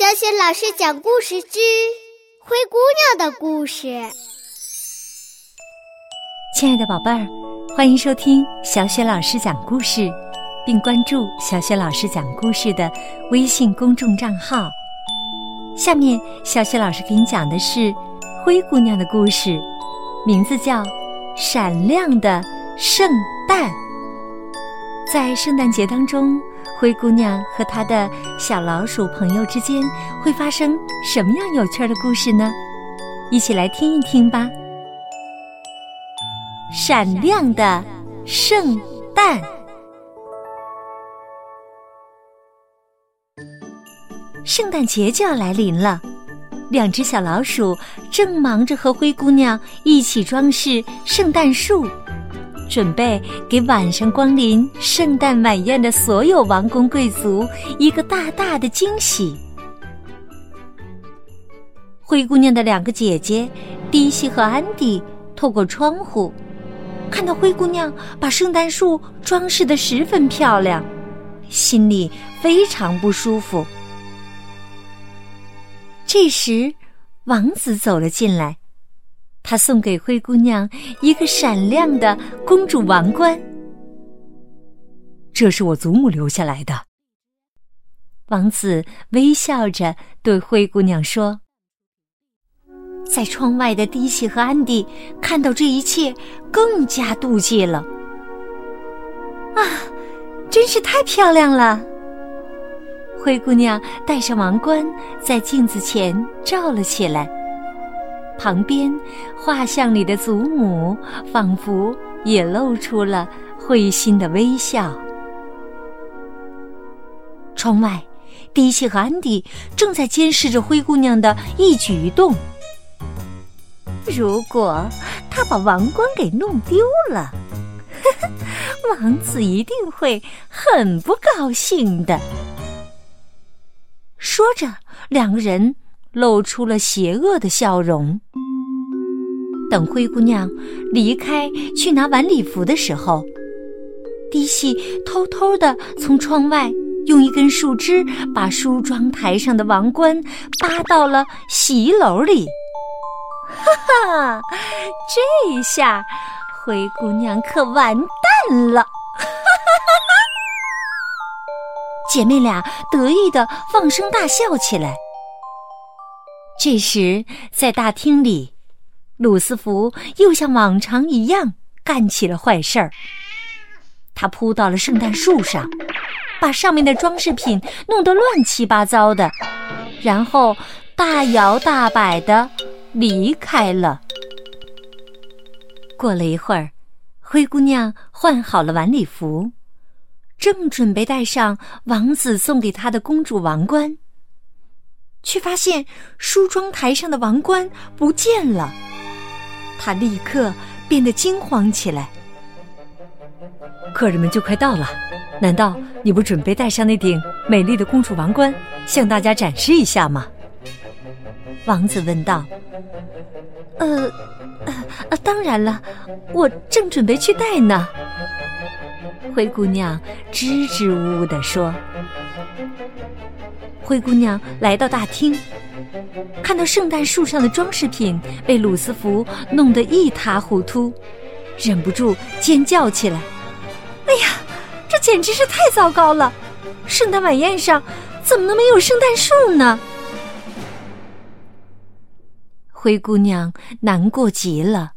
小雪老师讲故事之《灰姑娘的故事》。亲爱的宝贝儿，欢迎收听小雪老师讲故事，并关注小雪老师讲故事的微信公众账号。下面，小雪老师给你讲的是灰姑娘的故事，名字叫《闪亮的圣诞》。在圣诞节当中，灰姑娘和她的小老鼠朋友之间会发生什么样有趣的故事呢？一起来听一听吧。闪亮的圣诞，圣诞节就要来临了。两只小老鼠正忙着和灰姑娘一起装饰圣诞树。准备给晚上光临圣诞晚宴的所有王公贵族一个大大的惊喜。灰姑娘的两个姐姐迪西和安迪透过窗户，看到灰姑娘把圣诞树装饰的十分漂亮，心里非常不舒服。这时，王子走了进来。他送给灰姑娘一个闪亮的公主王冠，这是我祖母留下来的。王子微笑着对灰姑娘说：“在窗外的迪西和安迪看到这一切，更加妒忌了。啊，真是太漂亮了！”灰姑娘戴上王冠，在镜子前照了起来。旁边，画像里的祖母仿佛也露出了会心的微笑。窗外，迪奇和安迪正在监视着灰姑娘的一举一动。如果她把王冠给弄丢了，呵呵，王子一定会很不高兴的。说着，两个人。露出了邪恶的笑容。等灰姑娘离开去拿晚礼服的时候，迪西偷偷的从窗外用一根树枝把梳妆台上的王冠扒到了洗衣篓里。哈哈，这下灰姑娘可完蛋了！哈哈哈哈！姐妹俩得意的放声大笑起来。这时，在大厅里，鲁斯福又像往常一样干起了坏事儿。他扑到了圣诞树上，把上面的装饰品弄得乱七八糟的，然后大摇大摆的离开了。过了一会儿，灰姑娘换好了晚礼服，正准备戴上王子送给她的公主王冠。却发现梳妆台上的王冠不见了，他立刻变得惊慌起来。客人们就快到了，难道你不准备戴上那顶美丽的公主王冠，向大家展示一下吗？王子问道。呃，呃，当然了，我正准备去戴呢。灰姑娘支支吾吾地说。灰姑娘来到大厅，看到圣诞树上的装饰品被鲁斯福弄得一塌糊涂，忍不住尖叫起来：“哎呀，这简直是太糟糕了！圣诞晚宴上怎么能没有圣诞树呢？”灰姑娘难过极了。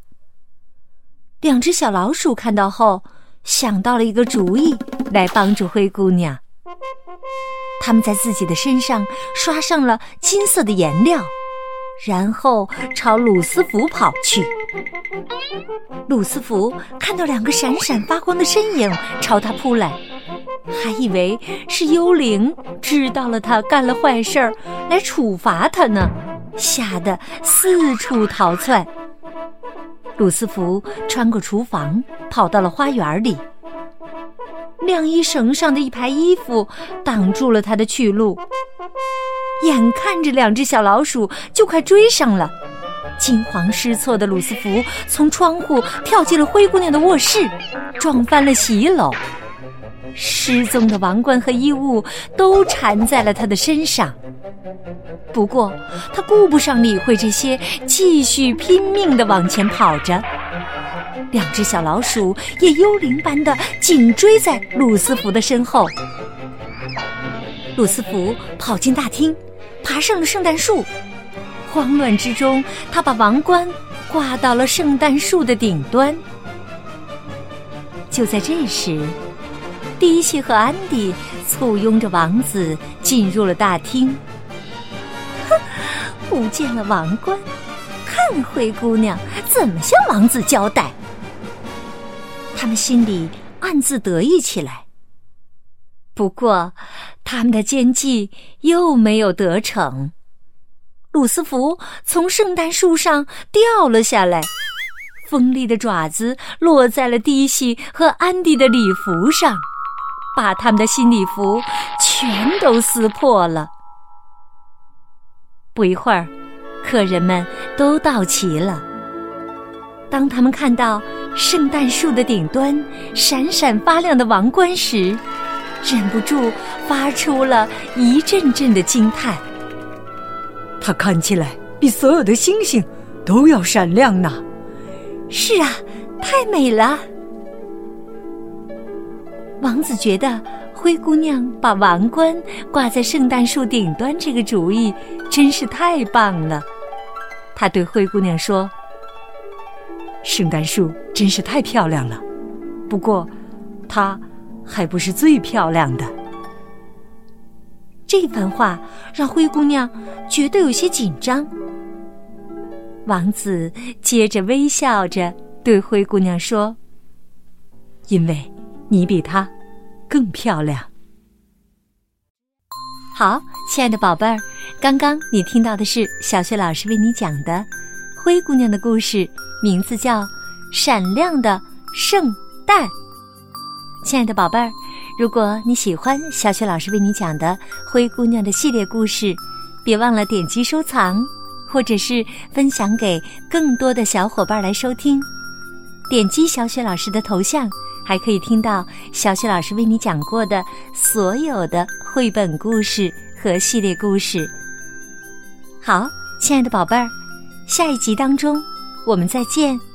两只小老鼠看到后，想到了一个主意，来帮助灰姑娘。他们在自己的身上刷上了金色的颜料，然后朝鲁斯福跑去。鲁斯福看到两个闪闪发光的身影朝他扑来，还以为是幽灵知道了他干了坏事儿来处罚他呢，吓得四处逃窜。鲁斯福穿过厨房，跑到了花园里。晾衣绳上的一排衣服挡住了他的去路，眼看着两只小老鼠就快追上了，惊慌失措的鲁斯福从窗户跳进了灰姑娘的卧室，撞翻了洗衣篓，失踪的王冠和衣物都缠在了他的身上。不过，他顾不上理会这些，继续拼命的往前跑着。两只小老鼠也幽灵般的紧追在鲁斯福的身后。鲁斯福跑进大厅，爬上了圣诞树。慌乱之中，他把王冠挂到了圣诞树的顶端。就在这时，迪西和安迪簇拥着王子进入了大厅。哼，不见了王冠，看灰姑娘怎么向王子交代。他们心里暗自得意起来。不过，他们的奸计又没有得逞。鲁斯福从圣诞树上掉了下来，锋利的爪子落在了迪西和安迪的礼服上，把他们的新礼服全都撕破了。不一会儿，客人们都到齐了。当他们看到圣诞树的顶端闪闪发亮的王冠时，忍不住发出了一阵阵的惊叹。它看起来比所有的星星都要闪亮呢。是啊，太美了。王子觉得灰姑娘把王冠挂在圣诞树顶端这个主意真是太棒了。他对灰姑娘说：“圣诞树真是太漂亮了，不过它还不是最漂亮的。”这番话让灰姑娘觉得有些紧张。王子接着微笑着对灰姑娘说：“因为你比她更漂亮。”好，亲爱的宝贝儿，刚刚你听到的是小雪老师为你讲的灰姑娘的故事，名字叫《闪亮的圣诞》。亲爱的宝贝儿。如果你喜欢小雪老师为你讲的《灰姑娘》的系列故事，别忘了点击收藏，或者是分享给更多的小伙伴来收听。点击小雪老师的头像，还可以听到小雪老师为你讲过的所有的绘本故事和系列故事。好，亲爱的宝贝儿，下一集当中我们再见。